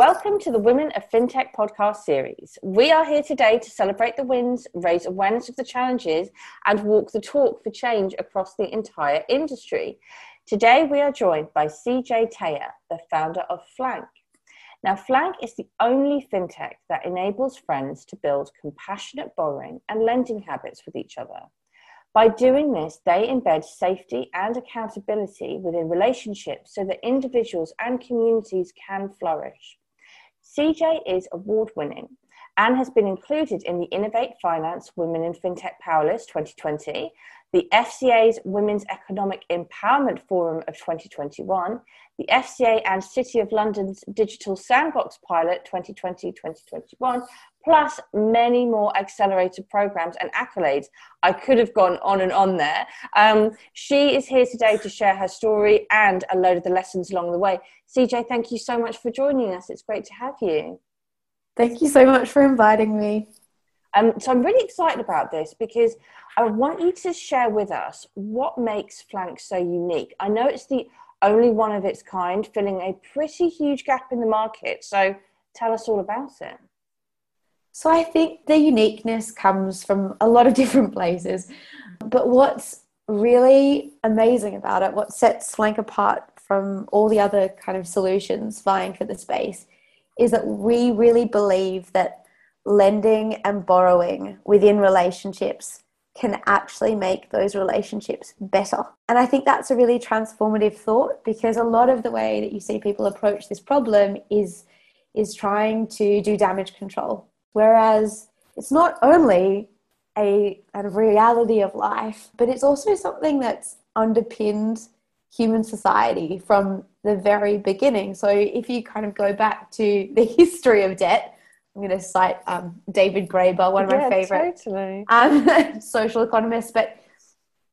Welcome to the Women of FinTech podcast series. We are here today to celebrate the wins, raise awareness of the challenges, and walk the talk for change across the entire industry. Today, we are joined by CJ Tayeh, the founder of Flank. Now, Flank is the only fintech that enables friends to build compassionate borrowing and lending habits with each other. By doing this, they embed safety and accountability within relationships so that individuals and communities can flourish. CJ is award winning and has been included in the Innovate Finance Women in FinTech Powerlist 2020, the FCA's Women's Economic Empowerment Forum of 2021, the FCA and City of London's Digital Sandbox Pilot 2020 2021, plus many more accelerated programs and accolades. I could have gone on and on there. Um, she is here today to share her story and a load of the lessons along the way. CJ, thank you so much for joining us. It's great to have you. Thank you so much for inviting me. Um, so I'm really excited about this because I want you to share with us what makes Flank so unique. I know it's the only one of its kind, filling a pretty huge gap in the market. So tell us all about it. So I think the uniqueness comes from a lot of different places. But what's really amazing about it, what sets Flank apart from all the other kind of solutions vying for the space, is that we really believe that lending and borrowing within relationships can actually make those relationships better. And I think that's a really transformative thought because a lot of the way that you see people approach this problem is is trying to do damage control Whereas it's not only a kind of reality of life, but it's also something that's underpinned human society from the very beginning. So if you kind of go back to the history of debt, I'm going to cite um, David Graeber, one of yeah, my favorite totally. um, social economists, but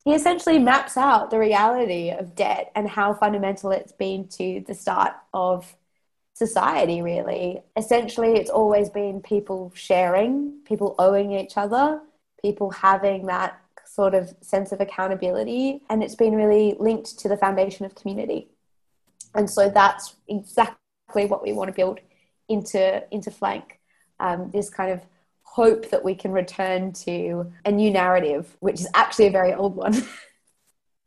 he essentially maps out the reality of debt and how fundamental it's been to the start of society, really. Essentially, it's always been people sharing, people owing each other, people having that sort of sense of accountability, and it's been really linked to the foundation of community. And so that's exactly what we want to build into into Flank. Um, this kind of hope that we can return to a new narrative, which is actually a very old one.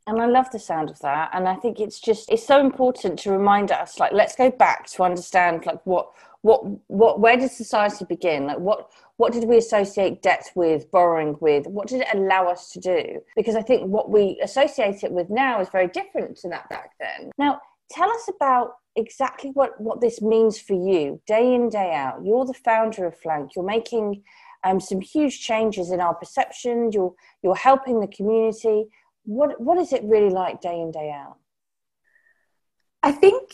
And I love the sound of that. And I think it's just it's so important to remind us, like, let's go back to understand like what what what where did society begin? Like what what did we associate debt with, borrowing with? What did it allow us to do? Because I think what we associate it with now is very different to that back then. Now, tell us about exactly what, what this means for you day in, day out. You're the founder of Flank. You're making um, some huge changes in our perception. You're you're helping the community what what is it really like day in day out? I think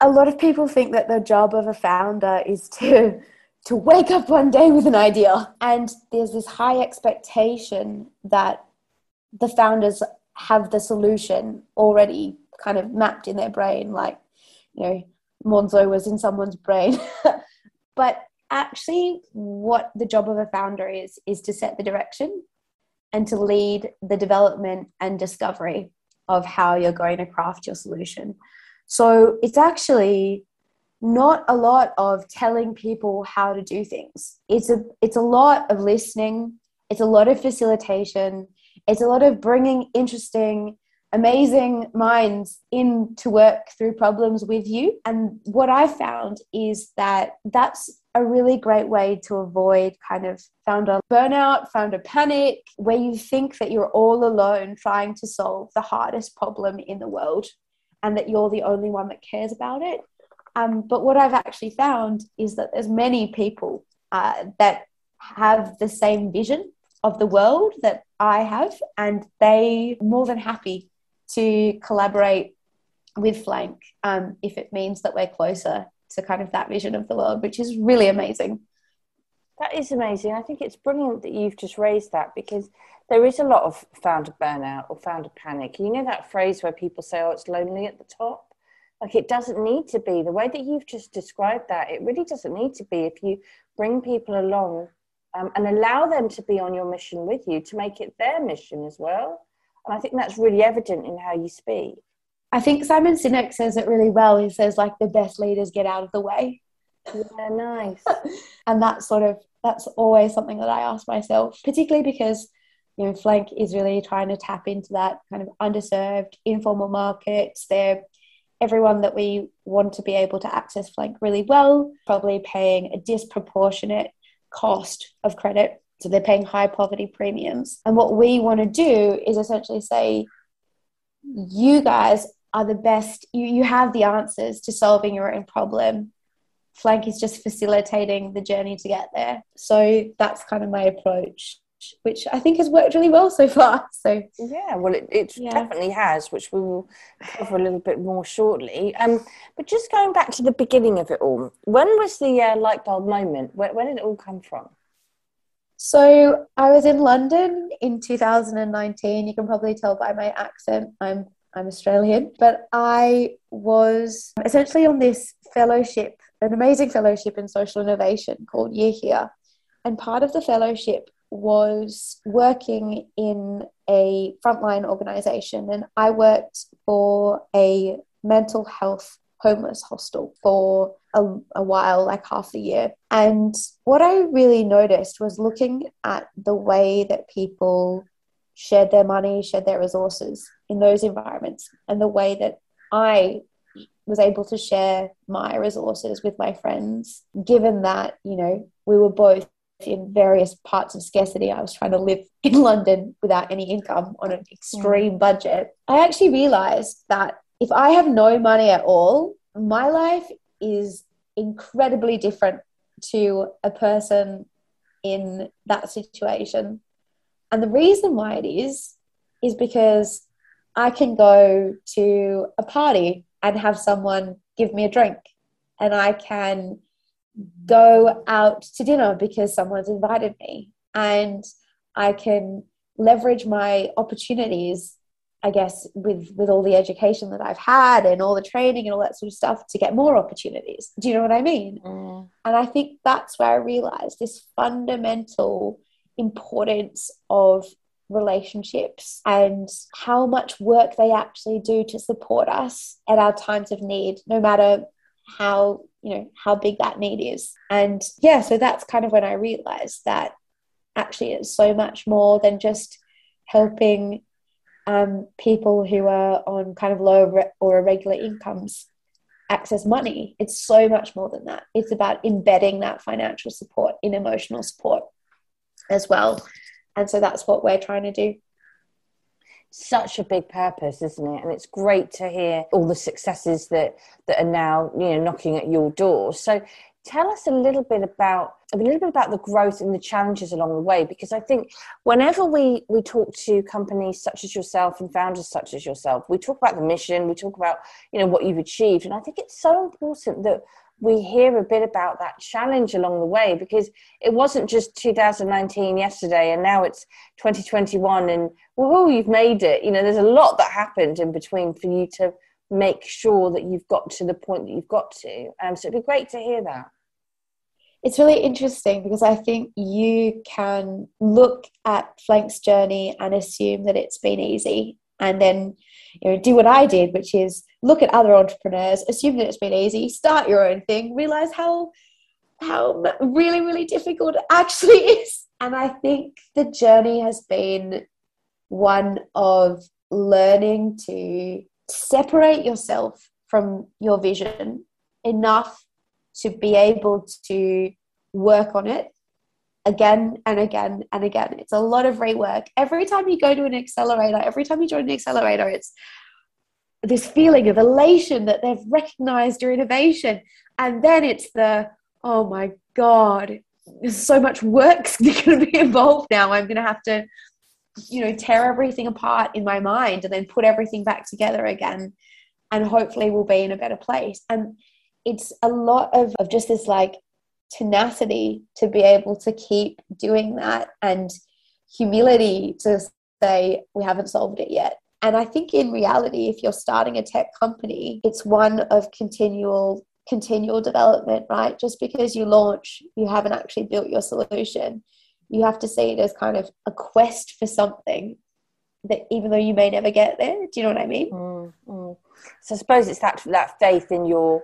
a lot of people think that the job of a founder is to to wake up one day with an idea. And there's this high expectation that the founders have the solution already kind of mapped in their brain like you know monzo was in someone's brain. But actually what the job of a founder is is to set the direction and to lead the development and discovery of how you're going to craft your solution. So it's actually not a lot of telling people how to do things. It's a it's a lot of listening, it's a lot of facilitation, it's a lot of bringing interesting amazing minds in to work through problems with you. And what I found is that that's a really great way to avoid kind of founder burnout, founder panic, where you think that you're all alone trying to solve the hardest problem in the world and that you're the only one that cares about it. Um, but what I've actually found is that there's many people uh, that have the same vision of the world that I have, and they more than happy to collaborate with Flank um, if it means that we're closer to kind of that vision of the world, which is really amazing. That is amazing. I think it's brilliant that you've just raised that because there is a lot of founder burnout or founder panic. You know that phrase where people say, oh, it's lonely at the top? Like it doesn't need to be. The way that you've just described that, it really doesn't need to be. If you bring people along um, and allow them to be on your mission with you to make it their mission as well. And I think that's really evident in how you speak. I think Simon Sinek says it really well. He says, like, the best leaders get out of the way. Yeah, nice. and that's sort of, that's always something that I ask myself, particularly because, you know, Flank is really trying to tap into that kind of underserved informal markets. They're everyone that we want to be able to access Flank really well, probably paying a disproportionate cost of credit. So they're paying high poverty premiums. And what we want to do is essentially say, you guys are the best, you, you have the answers to solving your own problem. Flank is just facilitating the journey to get there. So that's kind of my approach which I think has worked really well so far. So yeah, well, it, it yeah. definitely has, which we will cover a little bit more shortly. Um, but just going back to the beginning of it all, when was the uh, light bulb moment? Where, where did it all come from? So I was in London in 2019. You can probably tell by my accent, I'm I'm Australian, but I was essentially on this fellowship, an amazing fellowship in social innovation called Year Here. And part of the fellowship was working in a frontline organization and I worked for a mental health homeless hostel for a, a, while, like half the year. And what I really noticed was looking at the way that people shared their money, shared their resources in those environments, and the way that I was able to share my resources with my friends, given that, you know, we were both in various parts of scarcity. I was trying to live in London without any income on an extreme budget. I actually realized that if I have no money at all, my life is incredibly different to a person in that situation. And the reason why it is, is because I can go to a party and have someone give me a drink, and I can go out to dinner because someone's invited me. And i can leverage my opportunities i guess with with all the education that i've had and all the training and all that sort of stuff to get more opportunities. Do you know what i mean? Mm. and i think that's where i realized this fundamental importance of relationships and how much work they actually do to support us at our times of need no matter how you know how big that need is. And yeah so that's kind of when i realized that actually it's so much more than just helping um, people who are on kind of low or irregular incomes access money. It's so much more than that. It's about embedding that financial support in emotional support as well and so that's what we're trying to do such a big purpose, isn't it? And it's great to hear all the successes that that are now you know knocking at your door. So tell us a little bit about a little bit about the growth and the challenges along the way because i think whenever we we talk to companies such as yourself and founders such as yourself we talk about the mission we talk about you know what you've achieved and i think it's so important that we hear a bit about that challenge along the way because it wasn't just 2019 yesterday and now it's 2021 and whoa, you've made it. You know, there's a lot that happened in between for you to make sure that you've got to the point that you've got to. Um, so it'd be great to hear that. It's really interesting because I think you can look at Flank's journey and assume that it's been easy and then you know do what I did, which is look at other entrepreneurs, assume that it's been easy, start your own thing, realize how how really really difficult it actually is. And I think the journey has been one of learning to separate yourself from your vision enough to be able to work on it again and again and again. It's a lot of rework. Every time you go to an accelerator, every time you join an accelerator, it's this feeling of elation that they've recognized your innovation. And then it's the, oh my God, there's so much work's going to be involved now. I'm going to have to, you know, tear everything apart in my mind and then put everything back together again. And hopefully we'll be in a better place. And it's a lot of, of just this like tenacity to be able to keep doing that and humility to say we haven't solved it yet. And i think in reality if you're starting a tech company it's one of continual continual development right? Just because you launch you haven't actually built your solution you have to see it as kind of a quest for something that even though you may never get there do you know what i mean? Mm, mm. so i suppose it's that that faith in your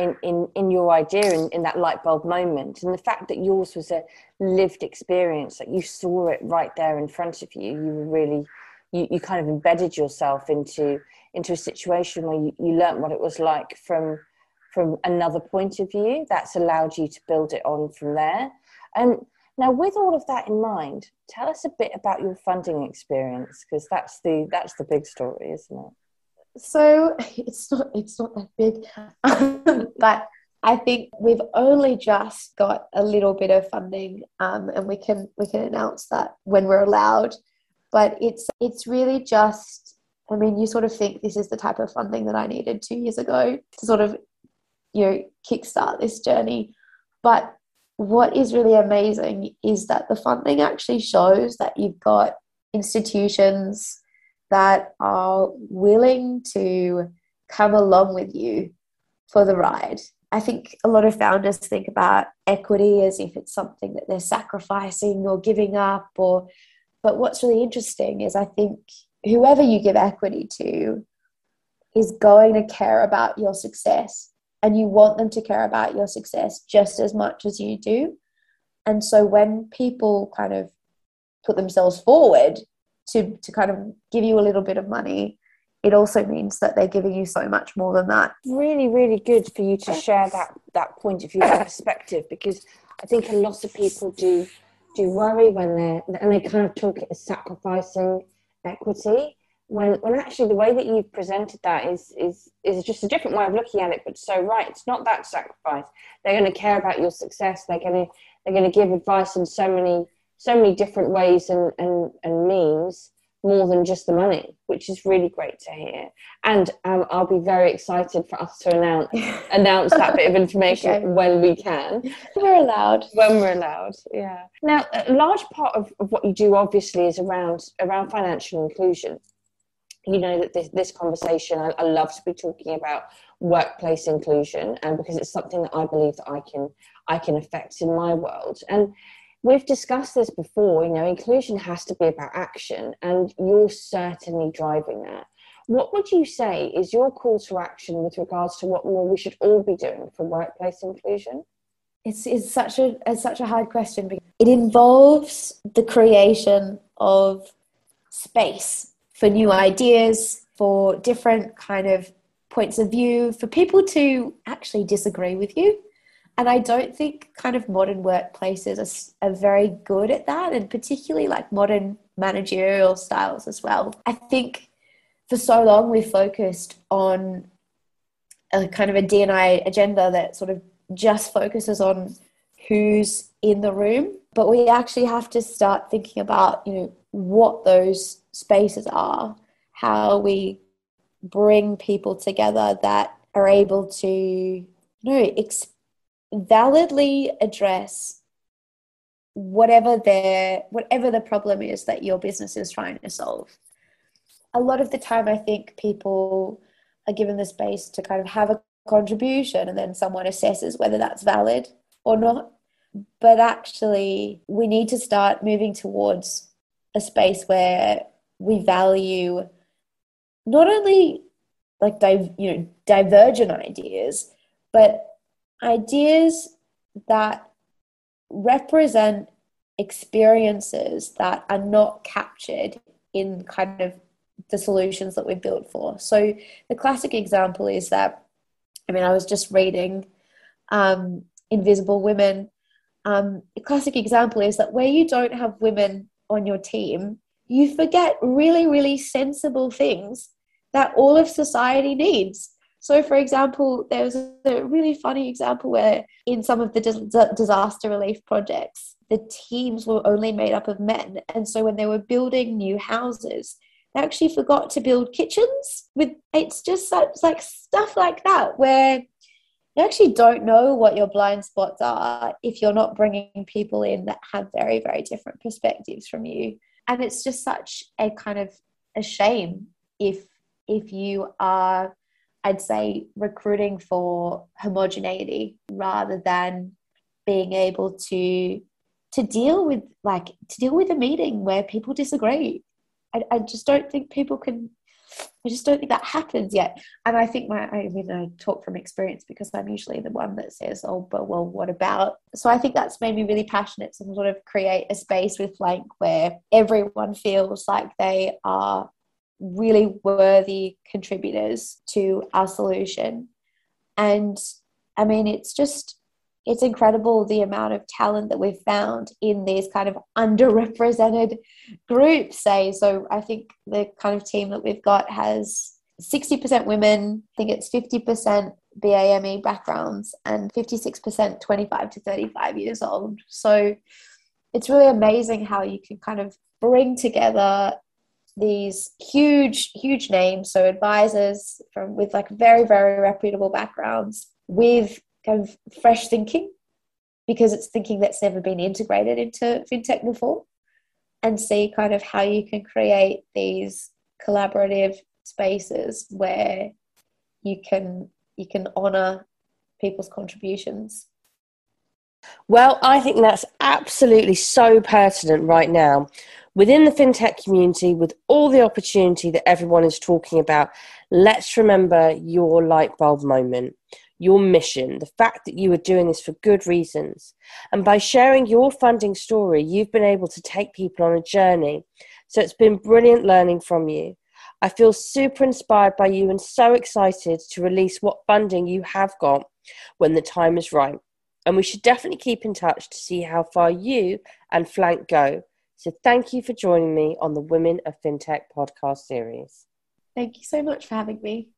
in, in, in your idea in, in that light bulb moment. And the fact that yours was a lived experience that you saw it right there in front of you you were really you, you kind of embedded yourself into into a situation where you, you learned what it was like from from another point of view. That's allowed you to build it on from there. And now with all of that in mind tell us a bit about your funding experience because that's the that's the big story isn't it so it's not it's not that big but I think we've only just got a little bit of funding, um, and we can we can announce that when we're allowed. But it's it's really just. I mean, you sort of think this is the type of funding that I needed two years ago to sort of, you know, kickstart this journey. But what is really amazing is that the funding actually shows that you've got institutions that are willing to come along with you for the ride. I think a lot of founders think about equity as if it's something that they're sacrificing or giving up or but what's really interesting is I think whoever you give equity to is going to care about your success and you want them to care about your success just as much as you do. And so when people kind of put themselves forward to to kind of give you a little bit of money it also means that they're giving you so much more than that. Really really good for you to share that that point of view that perspective because i think a lot of people do do worry when they're and they kind of talk it as sacrificing equity when when actually the way that you've presented that is is is just a different way of looking at it but so right it's not that sacrifice. They're going to care about your success they're going to they're going to give advice in so many so many different ways and, and, and means more than just the money, which is really great to hear. And um, I'll be very excited for us to announce announce that bit of information okay. when we can. We're allowed. When we're allowed, yeah. Now, a large part of, of what you do, obviously, is around around financial inclusion. You know that this, this conversation, I, I love to be talking about workplace inclusion, and because it's something that I believe that I can I can affect in my world. And we've discussed this before you know inclusion has to be about action and you're certainly driving that. What would you say is your call to action with regards to what more we should all be doing for workplace inclusion? It's, it's such a it's such a hard question because it involves the creation of space for new ideas for different kind of points of view for people to actually disagree with you and I don't think kind of modern workplaces are, are very good at that, and particularly like modern managerial styles as well. I think for so long we've focused on a kind of a DNI agenda that sort of just focuses on who's in the room, but we actually have to start thinking about, you know, what those spaces are, how we bring people together that are able to you know validly address whatever their whatever the problem is that your business is trying to solve. A lot of the time i think people are given the space to kind of have a contribution and then someone assesses whether that's valid or not. But actually we need to start moving towards a space where we value not only like you know divergent ideas but ideas that represent experiences that are not captured in kind of the solutions that we're built for. So the classic example is that, I mean, I was just reading um, Invisible Women. Um, a classic example is that where you don't have women on your team, you forget really, really sensible things that all of society needs. So, for example, there was a really funny example where in some of the disaster relief projects, the teams were only made up of men. And so when they were building new houses, they actually forgot to build kitchens with it's just such like stuff like that where you actually don't know what your blind spots are if you're not bringing people in that have very very different perspectives from you and it's just such a kind of a shame if if you are I'd say recruiting for homogeneity rather than being able to to deal with like to deal with a meeting where people disagree. I, I just don't think people can I just don't think that happens yet. And I think my, I mean, I talk from experience because I'm usually the one that says, oh, but well, what about? So I think that's made me really passionate to sort of create a space with Flank where everyone feels like they are really worthy contributors to our solution. And I mean, it's just, it's incredible the amount of talent that we've found in these kind of underrepresented groups, say. So I think the kind of team that we've got has 60% women, I think it's 50% BAME backgrounds, and 56% 25 to 35 years old. So it's really amazing how you can kind of bring together these huge, huge names, so advisors from with like very, very reputable backgrounds with kind of fresh thinking because it's thinking that's never been integrated into fintech before and see kind of how you can create these collaborative spaces where you can you can honor people's contributions well i think that's absolutely so pertinent right now within the fintech community, with all the opportunity that everyone is talking about, let's remember your light bulb moment, your mission, the fact that you are doing this for good reasons. And by sharing your funding story, you've been able to take people on a journey. So it's been brilliant learning from you. I feel super inspired by you and so excited to release what funding you have got when the time is right. And we should definitely keep in touch to see how far you and Flank go. So thank you for joining me on the Women of FinTech podcast series. Thank you so much for having me.